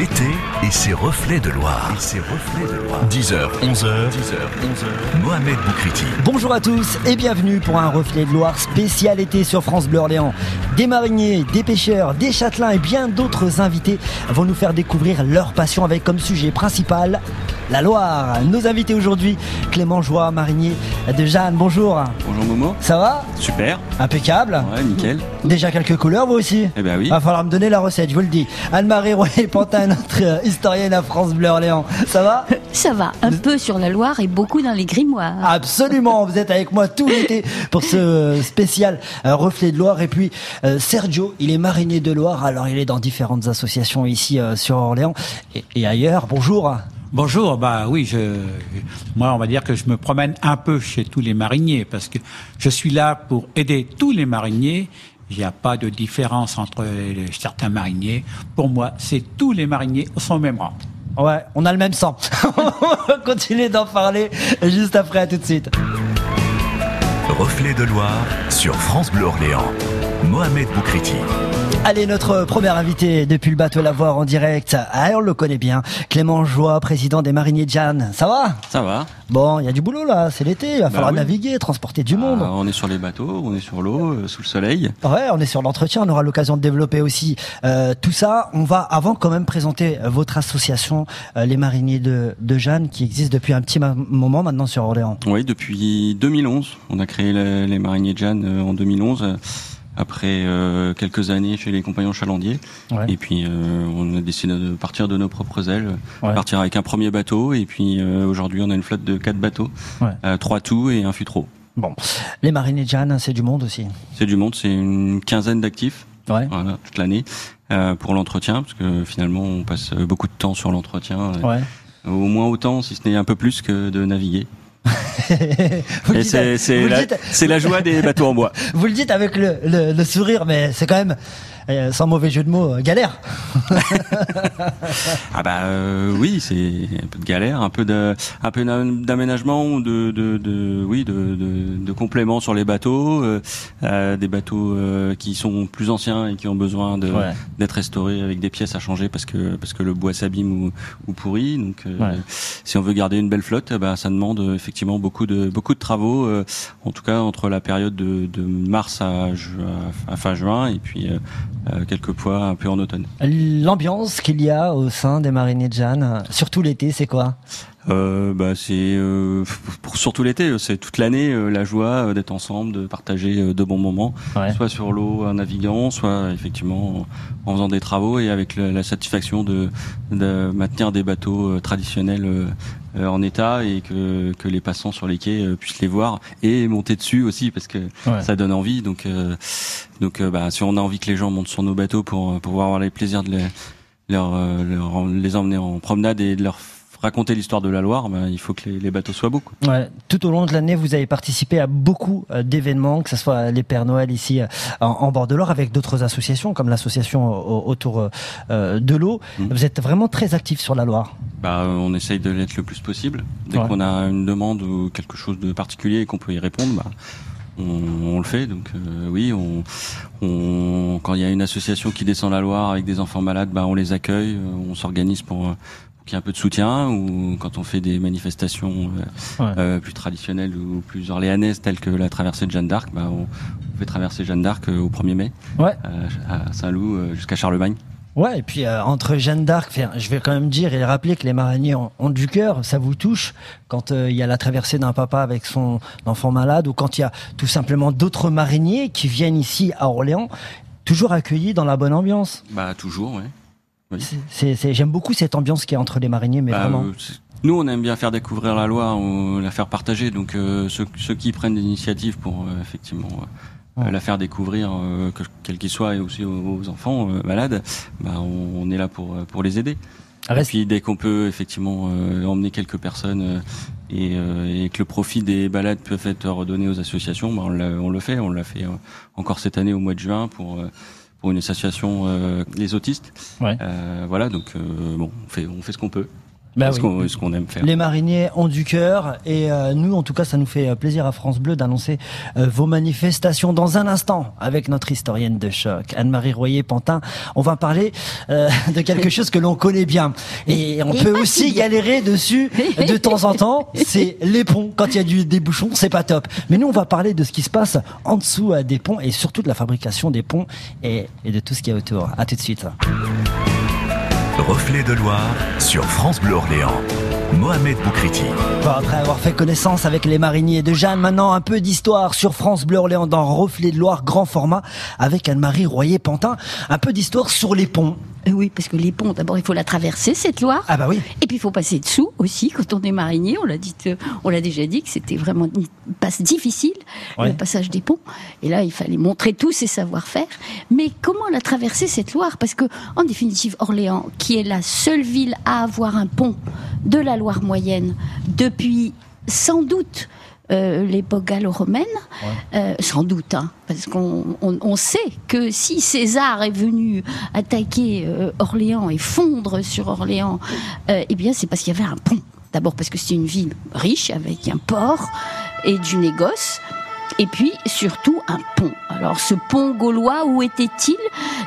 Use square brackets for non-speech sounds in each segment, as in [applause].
l'été et ses reflets de Loire. Et ses reflets de Loire. 10h, 11h, 10h, 11h. Mohamed Boukriti. Bonjour à tous et bienvenue pour un reflet de Loire spécial été sur France Bleu Orléans. Des mariniers, des pêcheurs, des châtelains et bien d'autres invités vont nous faire découvrir leur passion avec comme sujet principal la Loire. Nos invités aujourd'hui, Clément Joie, marinier de Jeanne. Bonjour. Bonjour Momo. Ça va? Super. Impeccable. Ouais, nickel. Déjà quelques couleurs vous aussi? Eh ben oui. Va falloir me donner la recette, je vous le dis. Anne-Marie Royer-Pantin, [laughs] notre euh, historienne à France Bleu Orléans. Ça va? Ça va, un peu sur la Loire et beaucoup dans les grimoires. Absolument, vous êtes avec moi tout l'été pour ce spécial euh, reflet de Loire. Et puis euh, Sergio, il est marinier de Loire, alors il est dans différentes associations ici euh, sur Orléans et ailleurs. Bonjour. Bonjour, bah oui, je, moi on va dire que je me promène un peu chez tous les mariniers parce que je suis là pour aider tous les mariniers. Il n'y a pas de différence entre les- certains mariniers. Pour moi, c'est tous les mariniers sont au même rang. Ouais, on a le même sang. [laughs] on va continuer d'en parler juste après, à tout de suite. Reflets de Loire sur France Bleu Orléans. Mohamed Boukriti. Allez, notre premier invité depuis le bateau Lavoir en direct. Ah, on le connaît bien. Clément Joie, président des mariniers de Jeanne. Ça va? Ça va. Bon, il y a du boulot là, c'est l'été, il va falloir oui. naviguer, transporter du monde. Ah, on est sur les bateaux, on est sur l'eau, euh, sous le soleil. Ouais, on est sur l'entretien, on aura l'occasion de développer aussi euh, tout ça. On va avant quand même présenter euh, votre association, euh, les mariniers de, de Jeanne, qui existe depuis un petit moment maintenant sur Orléans. Oui, depuis 2011. On a créé les, les Mariniers de Jeanne euh, en 2011. Après euh, quelques années chez les compagnons chalandiers. Ouais. Et puis euh, on a décidé de partir de nos propres ailes, Ouais. partir avec un premier bateau. Et puis euh, aujourd'hui on a une flotte de quatre bateaux, Ouais. euh, trois tout et un futreau. Bon, les mariniers de Jeanne, c'est du monde aussi. C'est du monde, c'est une quinzaine d'actifs. Ouais. Voilà, toute l'année euh, pour l'entretien, parce que finalement on passe beaucoup de temps sur l'entretien, au moins autant, si ce n'est un peu plus que de naviguer. [laughs] c'est la, joie des bateaux en bois. [laughs] vous le dites avec le, le- le sourire, mais c'est quand même, euh, sans mauvais jeu de mots, euh, galère. [laughs] Ah bah euh, oui, c'est un peu de galère, un peu de, un peu d'am- d'aménagement, de, de, de, oui, de, de, de compléments sur les bateaux, euh, des bateaux euh, qui sont plus anciens et qui ont besoin de Ouais. d'être restaurés avec des pièces à changer parce que parce que le bois s'abîme ou, ou pourrit. Donc Ouais. si on veut garder une belle flotte, bah ça demande effectivement beaucoup de beaucoup de travaux. euh, en tout cas entre la période de, de mars à, ju- à fin juin et puis euh, euh, quelques fois un peu en automne. L'ambiance qu'il y a au sein des mariniers de Jeanne, euh, surtout l'été, c'est quoi? Euh, bah c'est euh, pour surtout l'été, c'est toute l'année euh, la joie euh, d'être ensemble, de partager euh, de bons moments, Ouais. soit sur l'eau en naviguant, soit effectivement en, en faisant des travaux et avec le- la satisfaction de, de maintenir des bateaux euh, traditionnels euh, euh, en état et que, que les passants sur les quais euh, puissent les voir et monter dessus aussi parce que Ouais. ça donne envie. Donc euh, donc euh, bah, si on a envie que les gens montent sur nos bateaux pour pouvoir avoir les plaisirs de les leur, euh, leur- les emmener en promenade et de leur raconter l'histoire de la Loire, ben, il faut que les, les bateaux soient beaux. quoi. Ouais, tout au long de l'année, vous avez participé à beaucoup euh, d'événements, que ce soit les Pères Noël ici euh, en, en bord de l'Or, avec d'autres associations, comme l'association autour euh, euh, de l'eau. Mhm. Vous êtes vraiment très actif sur la Loire. Bah, on essaye de l'être le plus possible. Dès Ouais. qu'on a une demande ou quelque chose de particulier et qu'on peut y répondre, bah, on, on le fait. Donc euh, oui, on, on, quand il y a une association qui descend la Loire avec des enfants malades, bah, on les accueille, on s'organise pour, euh, pour qu'il y ait un peu de soutien. Ou quand on fait des manifestations euh, Ouais. euh, plus traditionnelles ou plus orléanaises, telles que la traversée de Jeanne d'Arc, bah, on, on fait traverser Jeanne d'Arc euh, au 1er mai Ouais. à Saint-Loup jusqu'à Charlemagne. Ouais, et puis euh, entre Jeanne d'Arc, je vais quand même dire et rappeler que les mariniers ont, ont du cœur, ça vous touche quand euh, il y a la traversée d'un papa avec son enfant malade ou quand il y a tout simplement d'autres mariniers qui viennent ici à Orléans, toujours accueillis dans la bonne ambiance. Bah toujours. Oui. J'aime beaucoup cette ambiance qui est entre les mariniers, mais Bah, vraiment. euh, nous, on aime bien faire découvrir la Loire, ou la faire partager. Donc, euh, ceux, ceux qui prennent l'initiative pour euh, effectivement euh, Ouais. la faire découvrir, euh, que- quel qu'il soit, et aussi aux, aux enfants euh, malades, bah, on, on est là pour pour les aider. Et Reste- puis, dès qu'on peut effectivement euh, emmener quelques personnes euh, et, euh, et que le profit des balades peut être redonné aux associations, bah, on, on le fait. On l'a fait encore cette année au mois de juin pour euh, pour une association euh, les autistes. Ouais. Euh, voilà, donc euh, bon, on fait on fait ce qu'on peut. Bah ce oui. qu'on aime faire. Les mariniers ont du cœur et euh, nous, en tout cas, ça nous fait euh, plaisir à France Bleu d'annoncer euh, vos manifestations dans un instant avec notre historienne de choc, Anne-Marie Royer-Pantin. On va parler euh, de quelque chose que l'on connaît bien et on peut aussi galérer dessus de temps en temps. C'est les ponts. Quand il y a du, des bouchons, c'est pas top. Mais nous, on va parler de ce qui se passe en dessous euh, des ponts et surtout de la fabrication des ponts et, et de tout ce qu'il y a autour. À tout de suite. Reflet de Loire sur France Bleu Orléans. Mohamed Boukriti. Après avoir fait connaissance avec les mariniers de Jeanne, maintenant un peu d'histoire sur France Bleu Orléans dans Reflet de Loire grand format avec Anne-Marie Royer-Pantin. Un peu d'histoire sur les ponts. Euh, Oui, parce que les ponts, d'abord, il faut la traverser, cette Loire. Ah bah oui. Et puis il faut passer dessous aussi quand on est marinier. On l'a dit, euh, on l'a déjà dit que c'était vraiment une passe difficile Ouais. le passage des ponts. Et là, il fallait montrer tous ses savoir-faire. Mais comment la traverser cette Loire? Parce que en définitive, Orléans, qui est la seule ville à avoir un pont de la Loire moyenne depuis sans doute euh, l'époque gallo-romaine, euh, sans doute, hein, parce qu'on on, on sait que si César est venu attaquer euh, Orléans et fondre sur Orléans, eh bien c'est parce qu'il y avait un pont. D'abord parce que c'était une ville riche avec un port et du négoce. Et puis surtout un pont. Alors ce pont gaulois, où était-il?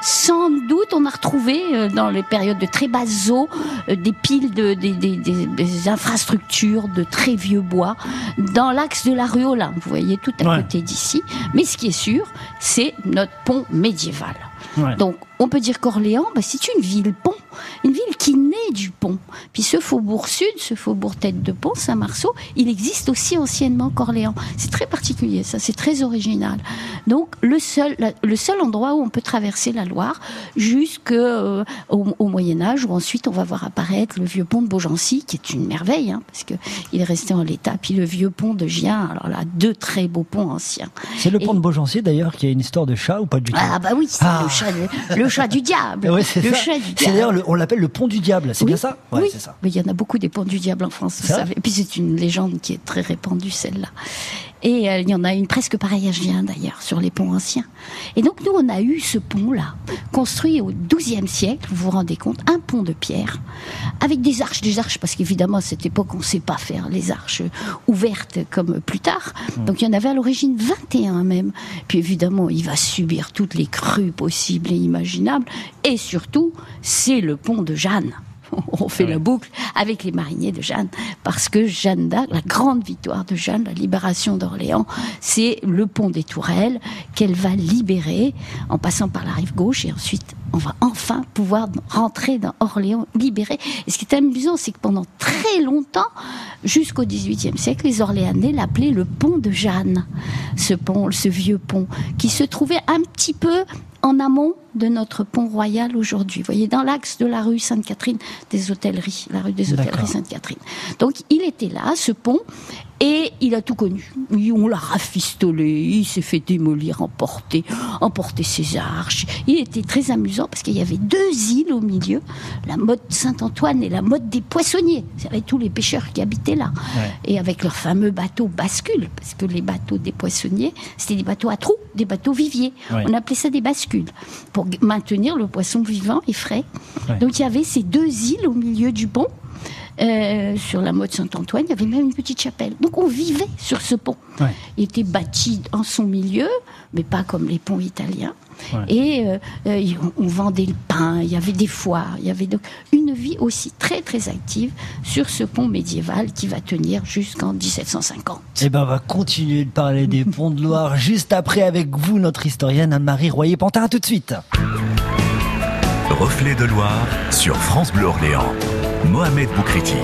Sans doute on a retrouvé euh, dans les périodes de très basses eaux euh, des piles de des, des- des- des infrastructures de très vieux bois dans l'axe de la rue Olin. Vous voyez tout à Ouais. côté d'ici. Mais ce qui est sûr, c'est notre pont médiéval. Ouais. Donc, on peut dire qu'Orléans, bah, c'est une ville-pont, une ville qui naît du pont. Puis ce faubourg sud, ce faubourg tête de pont, Saint-Marceau, il existe aussi anciennement qu'Orléans. C'est très particulier, ça, c'est très original. Donc, le seul, la- le seul endroit où on peut traverser la Loire jusqu'au au Moyen-Âge, où ensuite on va voir apparaître le vieux pont de Beaugency, qui est une merveille, hein, parce que il est resté en l'état. Puis le vieux pont de Gien, alors là, deux très beaux ponts anciens. C'est le pont Et- de Beaugency d'ailleurs qui a une histoire de chat ou pas du tout? Ah bah oui, c'est Ah. le, chat, le chat du diable. Ouais, c'est le ça. chat du diable. on l'appelle le pont du diable, c'est Oui, bien ça? Ouais, oui. c'est ça. Mais il y en a beaucoup des ponts du diable en France, vous savez. Et puis c'est une légende qui est très répandue, celle-là. Et euh, il y en a une presque pareille à Gien, d'ailleurs, sur les ponts anciens. Et donc nous, on a eu ce pont-là, construit au XIIe siècle, vous vous rendez compte, un pont de pierre, avec des arches, des arches, parce qu'évidemment, à cette époque, on ne sait pas faire les arches ouvertes comme plus tard. Donc il y en avait à l'origine 21 même. Puis évidemment, il va subir toutes les crues possibles et imaginables. Et surtout, c'est le pont de Jeanne. [laughs] On fait la boucle avec les mariniers de Jeanne, parce que Jeanne d'Arc, la grande victoire de Jeanne, la libération d'Orléans, c'est le pont des Tourelles qu'elle va libérer en passant par la rive gauche et ensuite on va enfin pouvoir rentrer dans Orléans libéré. Et ce qui est amusant, c'est que pendant très longtemps, jusqu'au XVIIIe siècle, les Orléanais l'appelaient le pont de Jeanne, ce pont, ce vieux pont, qui se trouvait un petit peu en amont de notre pont royal aujourd'hui. Vous voyez, dans l'axe de la rue Sainte-Catherine des Hôtelleries, la rue des. Hôtelleries Sainte-Catherine. Donc, il était là, ce pont, et il a tout connu. Oui, On l'a rafistolé, il s'est fait démolir, emporter, emporter ses arches. Il était très amusant parce qu'il y avait deux îles au milieu, la mode Saint-Antoine et la mode des poissonniers. Y avait tous les pêcheurs qui habitaient là. Ouais. Et avec leurs fameux bateaux bascules, parce que les bateaux des poissonniers, c'était des bateaux à trous, des bateaux viviers. Ouais. On appelait ça des bascules, pour maintenir le poisson vivant et frais. Ouais. Donc il y avait ces deux îles au milieu du pont. Euh, sur la mode Saint-Antoine, il y avait même une petite chapelle. Donc on vivait sur ce pont. Ouais. Il était bâti en son milieu, mais pas comme les ponts italiens. Ouais. Et euh, euh, on, on vendait le pain, il y avait des foires, il y avait donc une vie aussi très très active sur ce pont médiéval qui va tenir jusqu'en 1750. Eh ben, on va continuer de parler des [laughs] ponts de Loire juste après avec vous, notre historienne Anne-Marie Royer-Pantin. À tout de suite. Reflet de Loire sur France Bleu Orléans. Mohamed Boukriti.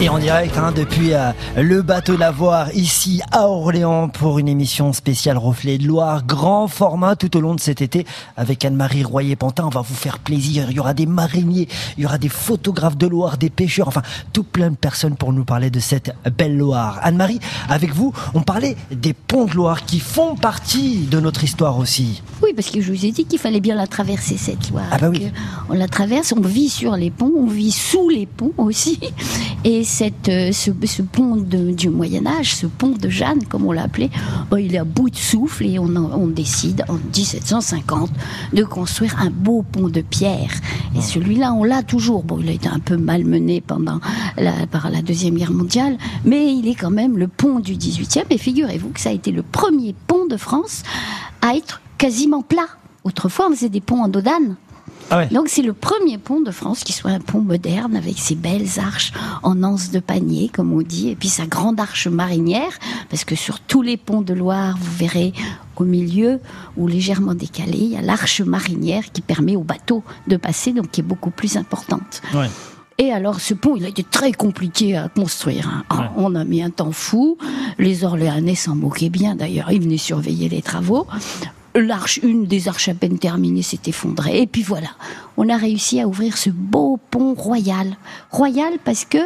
Et en direct hein, depuis euh, le bateau Lavoir ici à Orléans pour une émission spéciale Reflet de Loire, grand format tout au long de cet été avec Anne-Marie Royer-Pantin. On va vous faire plaisir. Il y aura des mariniers, il y aura des photographes de Loire, des pêcheurs, enfin tout plein de personnes pour nous parler de cette belle Loire. Anne-Marie, avec vous, on parlait des ponts de Loire qui font partie de notre histoire aussi. Oui, parce que je vous ai dit qu'il fallait bien la traverser cette Loire. Ah bah oui. On la traverse, on vit sur les ponts, on vit sous les ponts aussi. Et cette, euh, ce, ce pont de- du Moyen Âge, ce pont de Jeanne, comme on l'appelait, bon, il est à bout de souffle et on, en- on décide en 1750 de construire un beau pont de pierre. Et celui-là, on l'a toujours. Bon, il a été un peu malmené pendant la, par la Deuxième Guerre mondiale, mais il est quand même le pont du 18e. Et figurez-vous que ça a été le premier pont de France à être quasiment plat. Autrefois, on faisait des ponts en dodane. Ah ouais. Donc c'est le premier pont de France qui soit un pont moderne avec ses belles arches en anse de panier, comme on dit, et puis sa grande arche marinière, parce que sur tous les ponts de Loire, vous verrez au milieu ou légèrement décalé, il y a l'arche marinière qui permet aux bateaux de passer, donc qui est beaucoup plus importante. Ouais. Et alors, ce pont, il a été très compliqué à construire. hein. Ah, On a mis un temps fou. Les Orléanais s'en moquaient bien, d'ailleurs. Ils venaient surveiller les travaux. L'arche, une des arches à peine terminées, s'est effondrée. Et puis voilà, on a réussi à ouvrir ce beau pont royal. Royal parce que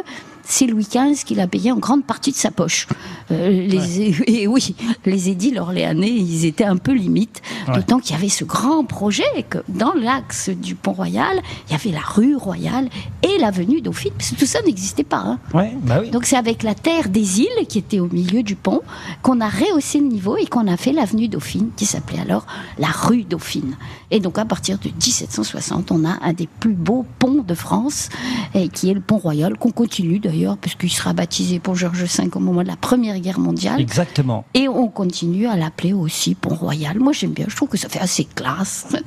c'est Louis XV qui l'a payé en grande partie de sa poche. Euh, les, [laughs] Et oui, les édiles orléanais, ils étaient un peu limites. Ouais. D'autant qu'il y avait ce grand projet que dans l'axe du pont royal, il y avait la rue royale et l'avenue Dauphine, parce que tout ça n'existait pas. hein. Ouais, bah oui. Donc c'est avec la terre des îles qui était au milieu du pont qu'on a rehaussé le niveau et qu'on a fait l'avenue Dauphine qui s'appelait alors la rue Dauphine. Et donc à partir de 1760, on a un des plus beaux ponts de France et qui est le pont royal qu'on continue d'ailleurs puisqu'il sera baptisé pour Georges V au moment de la Première Guerre mondiale. Exactement. Et on continue à l'appeler aussi Pont Royal. Moi, j'aime bien. Je trouve que ça fait assez classe. Ouais.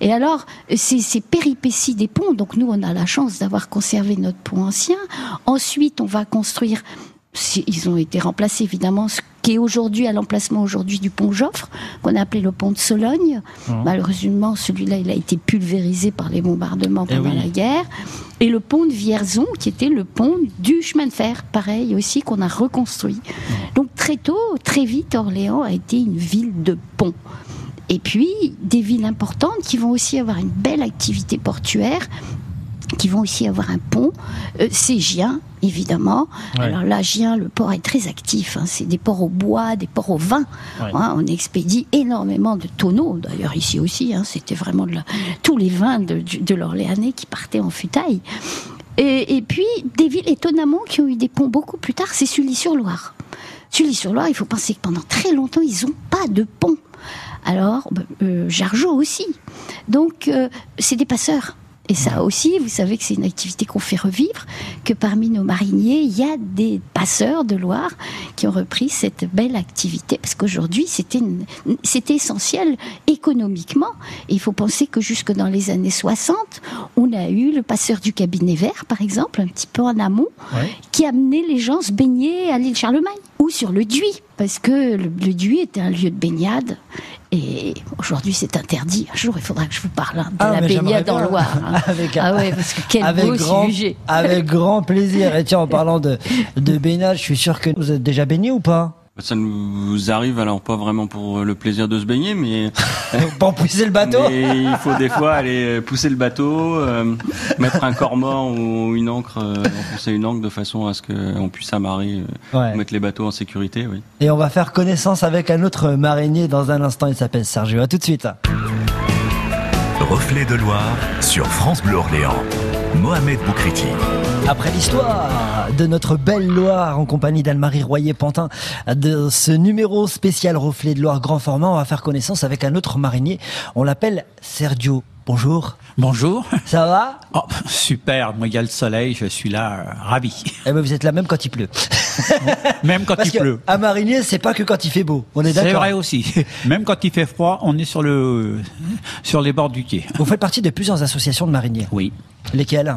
Et alors, ces, ces péripéties des ponts, donc nous, on a la chance d'avoir conservé notre pont ancien. Ensuite, on va construire, ils ont été remplacés évidemment, ce qui est aujourd'hui à l'emplacement aujourd'hui du pont Joffre, qu'on a appelé le pont de Sologne. Malheureusement, celui-là, il a été pulvérisé par les bombardements Eh pendant oui. la guerre. Et le pont de Vierzon, qui était le pont du chemin de fer, pareil aussi, qu'on a reconstruit. Donc très tôt, très vite, Orléans a été une ville de ponts. Et puis, des villes importantes qui vont aussi avoir une belle activité portuaire, qui vont aussi avoir un pont. Euh, c'est Gien, évidemment. Ouais. Alors là, Gien, le port est très actif. hein. C'est des ports au bois, des ports au vin. Ouais. Hein, on expédie énormément de tonneaux, d'ailleurs ici aussi. hein. C'était vraiment de la- tous les vins de, l'Orléanais qui partaient en futaille. Et, et puis, des villes étonnamment qui ont eu des ponts beaucoup plus tard, c'est Sully-sur-Loire. Sully-sur-Loire, il faut penser que pendant très longtemps, ils n'ont pas de pont. Alors, bah, euh, Jargeau aussi. Donc, euh, c'est des passeurs. Et ça aussi, vous savez que c'est une activité qu'on fait revivre, que parmi nos mariniers, il y a des passeurs de Loire qui ont repris cette belle activité, parce qu'aujourd'hui, c'était essentiel économiquement. Et il faut penser que jusque dans les années 60, on a eu le passeur du cabinet vert, par exemple, un petit peu en amont, Ouais. qui amenait les gens se baigner à l'île Charlemagne ou sur le Duy, parce que le, le Duy était un lieu de baignade. Et aujourd'hui, c'est interdit. Un jour, il faudra que je vous parle hein, de Ah, la baignade en. Loire. [laughs] hein. Avec ah ouais, parce que quel avec beau grand, sujet. avec grand plaisir. Et tiens, en [laughs] parlant de, de baignade, je suis sûr que vous êtes déjà baigné ou pas? Ça nous arrive alors pas vraiment pour le plaisir de se baigner, mais, [laughs] Pour pousser le bateau mais il faut des fois aller pousser le bateau, euh, mettre un corps mort ou une ancre, euh, enfoncer une ancre de façon à ce qu'on puisse amarrer, euh, Ouais. mettre les bateaux en sécurité. Oui. Et on va faire connaissance avec un autre marinier dans un instant. Il s'appelle Sergio. À tout de suite. Reflet de Loire sur France Bleu Orléans. Mohamed Boukriti. Après l'histoire de notre belle Loire en compagnie d'Anne-Marie Royer-Pantin de ce numéro spécial Reflet de Loire grand format, on va faire connaissance avec un autre marinier. On l'appelle Sergio. Bonjour. Bonjour. Ça va? Oh, super, moi il y a le soleil, je suis là, euh, ravi. Eh ben vous êtes là même quand il pleut. [laughs] Même quand Parce il que pleut. un marinier, c'est pas que quand il fait beau. On est C'est d'accord. vrai aussi. Même quand il fait froid, on est sur le sur les bords du quai. Vous faites partie de plusieurs associations de mariniers. Oui. Lesquelles?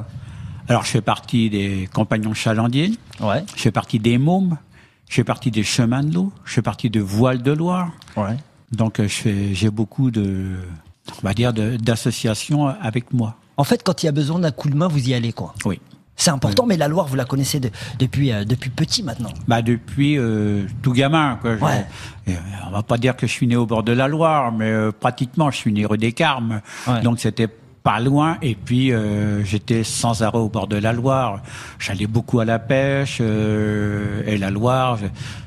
Alors je fais partie des compagnons chalandiers, Ouais. je fais partie des mômes, je fais partie des chemins de l'eau, je fais partie de Voile de Loire. Ouais. Donc euh, j'ai beaucoup de on va dire d'associations avec moi. En fait, quand il y a besoin d'un coup de main, vous y allez quoi. Oui. C'est important, mais la Loire, vous la connaissez de- depuis euh, depuis petit maintenant. Bah depuis euh, tout gamin quoi. Je- Ouais. euh, on va pas dire que je suis né au bord de la Loire, mais pratiquement je suis né rue des Carmes. Ouais. Donc c'était pas loin et puis euh, j'étais sans arrêt au bord de la Loire. J'allais beaucoup à la pêche euh, et la Loire.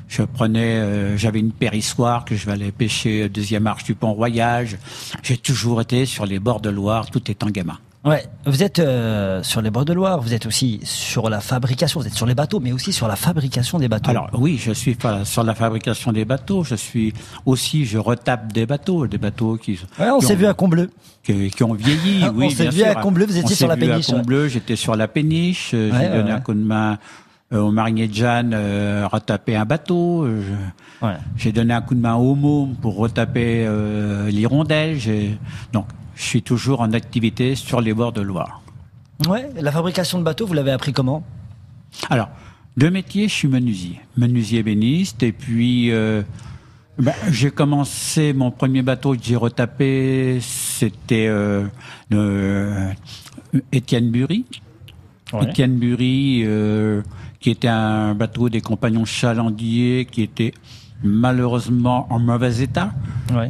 Je, prenais, euh, j'avais une périssoire que je vais aller pêcher euh, deuxième arche du Pont Royal. Je- J'ai toujours été sur les bords de Loire tout étant gamin. Ouais, vous êtes euh, sur les bords de Loire, vous êtes aussi sur la fabrication, vous êtes sur les bateaux, mais aussi sur la fabrication des bateaux. Alors oui, je suis sur la fabrication des bateaux. Je suis aussi, je retape des bateaux, des bateaux qui. Ouais, on s'est vu à Combbleu. Qui, qui ont vieilli. [laughs] on oui, s'est vu à Combbleu. Vous étiez sur la péniche. À Combbleu, j'étais sur la péniche. J'ai donné un coup de main euh, au marinier de Jeanne euh, retaper un bateau. J'ai donné un coup de main au môme pour retaper euh, l'hirondelle. Donc je suis toujours en activité sur les bords de Loire. Ouais, la fabrication de bateaux, vous l'avez appris comment? Alors, de métier, je suis menuisier, menuisier béniste, et puis euh, ben, j'ai commencé mon premier bateau que j'ai retapé, c'était euh, euh, Étienne Bury. Étienne Bury, euh, qui était un bateau des compagnons chalandiers, qui était malheureusement en mauvais état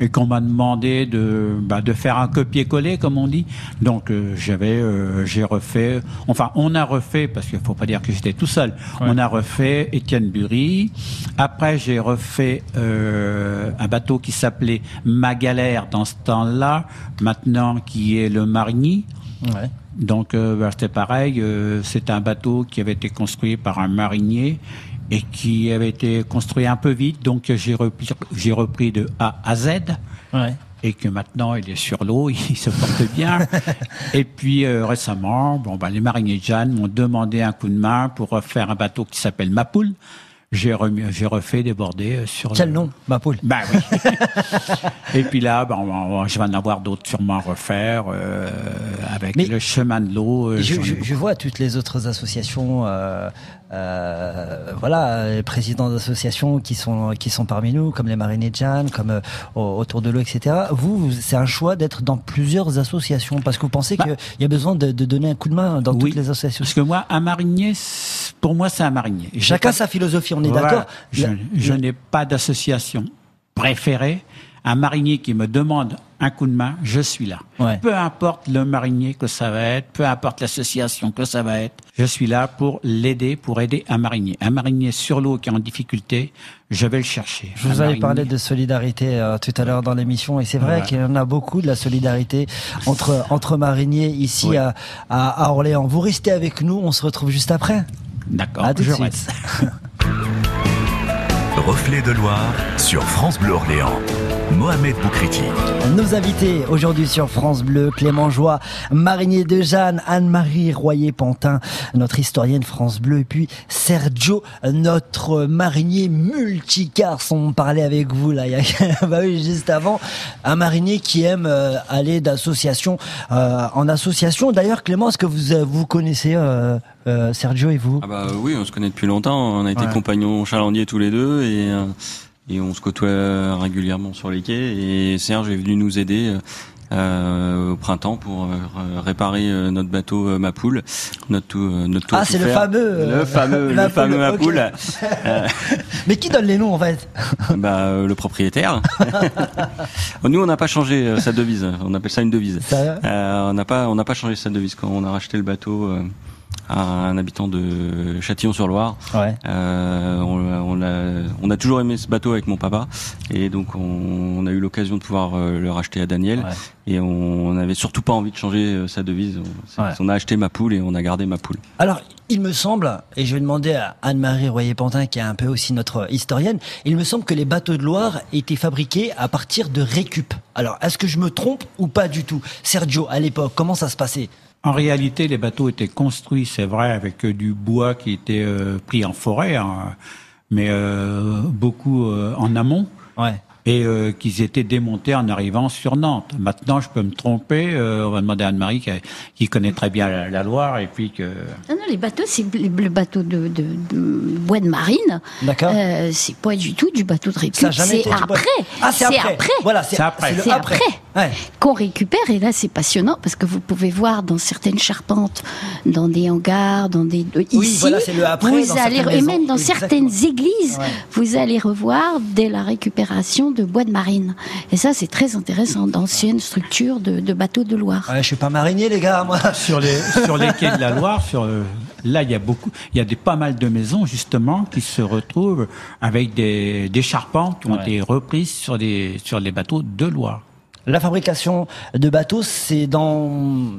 et qu'on m'a demandé de bah, de faire un copier-coller comme on dit. Donc euh, j'avais euh, j'ai refait enfin on a refait parce qu'il faut pas dire que j'étais tout seul. On a refait Étienne Bury. Après j'ai refait euh, un bateau qui s'appelait Magalère dans ce temps-là, maintenant qui est le Marigny. Ouais. Donc bah, c'était pareil, c'est un bateau qui avait été construit par un marinier et qui avait été construit un peu vite, donc j'ai repris, j'ai repris de A à Z. Ouais. Et que maintenant il est sur l'eau, [laughs] il se porte bien. [laughs] et puis euh, récemment, bon, bah, les mariniers de Jeanne m'ont demandé un coup de main pour refaire un bateau qui s'appelle Mapoule j'ai refait déborder euh, sur quel nom ma poule bah oui. [laughs] Et puis là ben, je vais en avoir d'autres sûrement à refaire euh, avec le chemin de l'eau euh, je, je, je, vois toutes les autres associations euh, voilà les présidents d'associations qui sont qui sont parmi nous comme les mariniers de Jeanne comme autour de l'eau etc vous c'est un choix d'être dans plusieurs associations parce que vous pensez bah, qu'il y a besoin de, de, donner un coup de main dans toutes les associations. parce que moi un marinier pour moi c'est un marinier. Chacun sa philosophie on est d'accord Je, n'ai pas d'association préférée. Un marinier qui me demande un coup de main, je suis là. Peu importe le marinier que ça va être, peu importe l'association que ça va être, je suis là pour l'aider, pour aider un marinier. Un marinier sur l'eau qui est en difficulté, je vais le chercher. Je vous avais parlé de solidarité euh, tout à l'heure dans l'émission et c'est vrai qu'il y en a beaucoup de la solidarité entre entre mariniers ici à, à, Orléans. Vous restez avec nous, on se retrouve juste après. D'accord, je reste. [laughs] Reflet de Loire sur France Bleu Orléans. Mohamed Boukriti. Nos invités aujourd'hui sur France Bleu, Clément Joie, Marinier de Jeanne, Anne-Marie Royer-Pantin, notre historienne France Bleu, et puis Sergio, notre marinier multicar. On parlait avec vous là, il y a, [laughs] bah oui, juste avant, un marinier qui aime euh, aller d'association euh, en association. D'ailleurs, Clément, est-ce que vous euh, vous connaissez euh, Sergio et vous? Ah bah oui, on se connaît depuis longtemps. On a été compagnons chalandiers tous les deux et et on se côtoie régulièrement sur les quais. Et Serge est venu nous aider euh, au printemps pour euh, réparer euh, notre bateau euh, Mapoule, notre notre Ah, c'est le fameux le fameux [laughs] le fameux Mapoule. [laughs] Mais qui donne les noms en fait [laughs] Bah le propriétaire. Nous on n'a pas changé sa devise, on appelle ça une devise. on n'a pas on n'a pas changé sa devise quand on a racheté le bateau un habitant de Châtillon-sur-Loire. Ouais. Euh, on, a, on, a, toujours aimé ce bateau avec mon papa et donc on, a eu l'occasion de pouvoir euh, le racheter à Daniel et on n'avait surtout pas envie de changer euh, sa devise. On a acheté ma poule et on a gardé ma poule. Alors, il me semble, et je vais demander à Anne-Marie Royer-Pantin, qui est un peu aussi notre historienne, il me semble que les bateaux de Loire étaient fabriqués à partir de récup. Alors, est-ce que je me trompe ou pas du tout? Sergio, à l'époque, comment ça se passait? En réalité, les bateaux étaient construits, c'est vrai, avec euh, du bois qui était euh, pris en forêt, hein, mais euh, beaucoup en amont. Ouais et euh, qu'ils étaient démontés en arrivant sur Nantes. Maintenant, je peux me tromper. Euh, on va demander à Anne-Marie qui, connaît très bien la, Loire et puis que. Non, non, les bateaux, c'est le bateau de, de, de, bois de marine. D'accord. Euh, c'est pas du tout du bateau de récup. C'est après. Ah, c'est après. après. Voilà, c'est après. C'est après. Ouais. Qu'on récupère et là, c'est passionnant parce que vous pouvez voir dans certaines charpentes, dans des hangars, dans des ici, oui, voilà, c'est le après. Vous allez et même dans certaines églises, vous allez revoir dès la récupération de bois de marine. Et ça, c'est très intéressant, d'anciennes structures de, de, bateaux de Loire. Ouais, je suis pas marinier, les gars, moi. [laughs] Sur les, sur les quais de la Loire, sur euh, là, il y a beaucoup, il y a des, pas mal de maisons, justement, qui se retrouvent avec des, des charpentes qui ont été reprises sur les, sur les bateaux de Loire. La fabrication de bateaux, c'est dans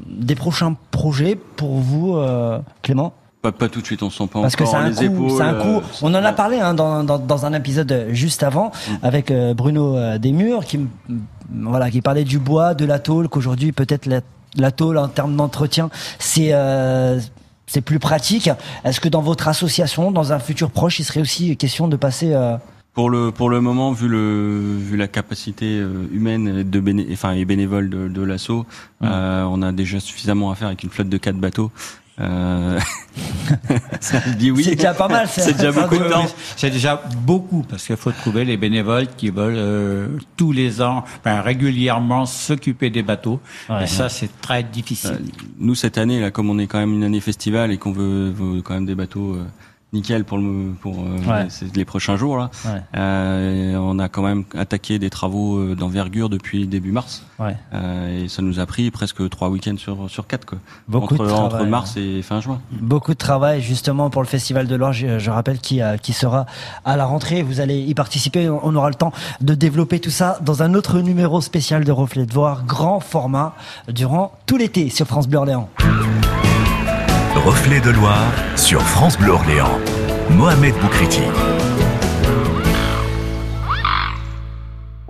des prochains projets pour vous, euh, Clément? Pas, pas, tout de suite, on sent pas Parce encore que un, les épaules. Un coup. euh, On en a parlé hein, dans, dans, dans, un épisode juste avant Mm. avec euh, Bruno euh, Desmurs qui voilà qui parlait du bois, de la tôle, qu'aujourd'hui peut-être la, la, tôle en termes d'entretien c'est euh, c'est plus pratique. Est-ce que dans votre association, dans un futur proche, il serait aussi question de passer euh... pour le pour le moment, vu le vu la capacité humaine de béné, enfin et bénévole de, de l'assaut, mmh. euh, on a déjà suffisamment à faire avec une flotte de quatre bateaux. Euh... [laughs] dit oui. C'est déjà pas mal. C'est déjà beaucoup de temps. C'est déjà beaucoup parce qu'il faut trouver les bénévoles qui veulent euh, tous les ans, enfin, régulièrement s'occuper des bateaux. Ouais, et ça, ouais. c'est très difficile. Euh, nous cette année, là, comme on est quand même une année festival et qu'on veut, veut, quand même des bateaux. Euh, nickel pour le pour euh, ouais. les, prochains jours là. Ouais. Euh, on a quand même attaqué des travaux euh, d'envergure depuis début mars. Ouais. Euh, et ça nous a pris presque trois week-ends sur sur quatre quoi. Beaucoup entre, de travail, entre mars et fin juin. Beaucoup de travail justement pour le festival de Loire. Je, je rappelle qui qui sera à la rentrée. Vous allez y participer. On aura le temps de développer tout ça dans un autre numéro spécial de Reflet de Voir, grand format durant tout l'été sur France Bleu Orléans. Reflet de Loire sur France Bleu Orléans. Mohamed Boukriti.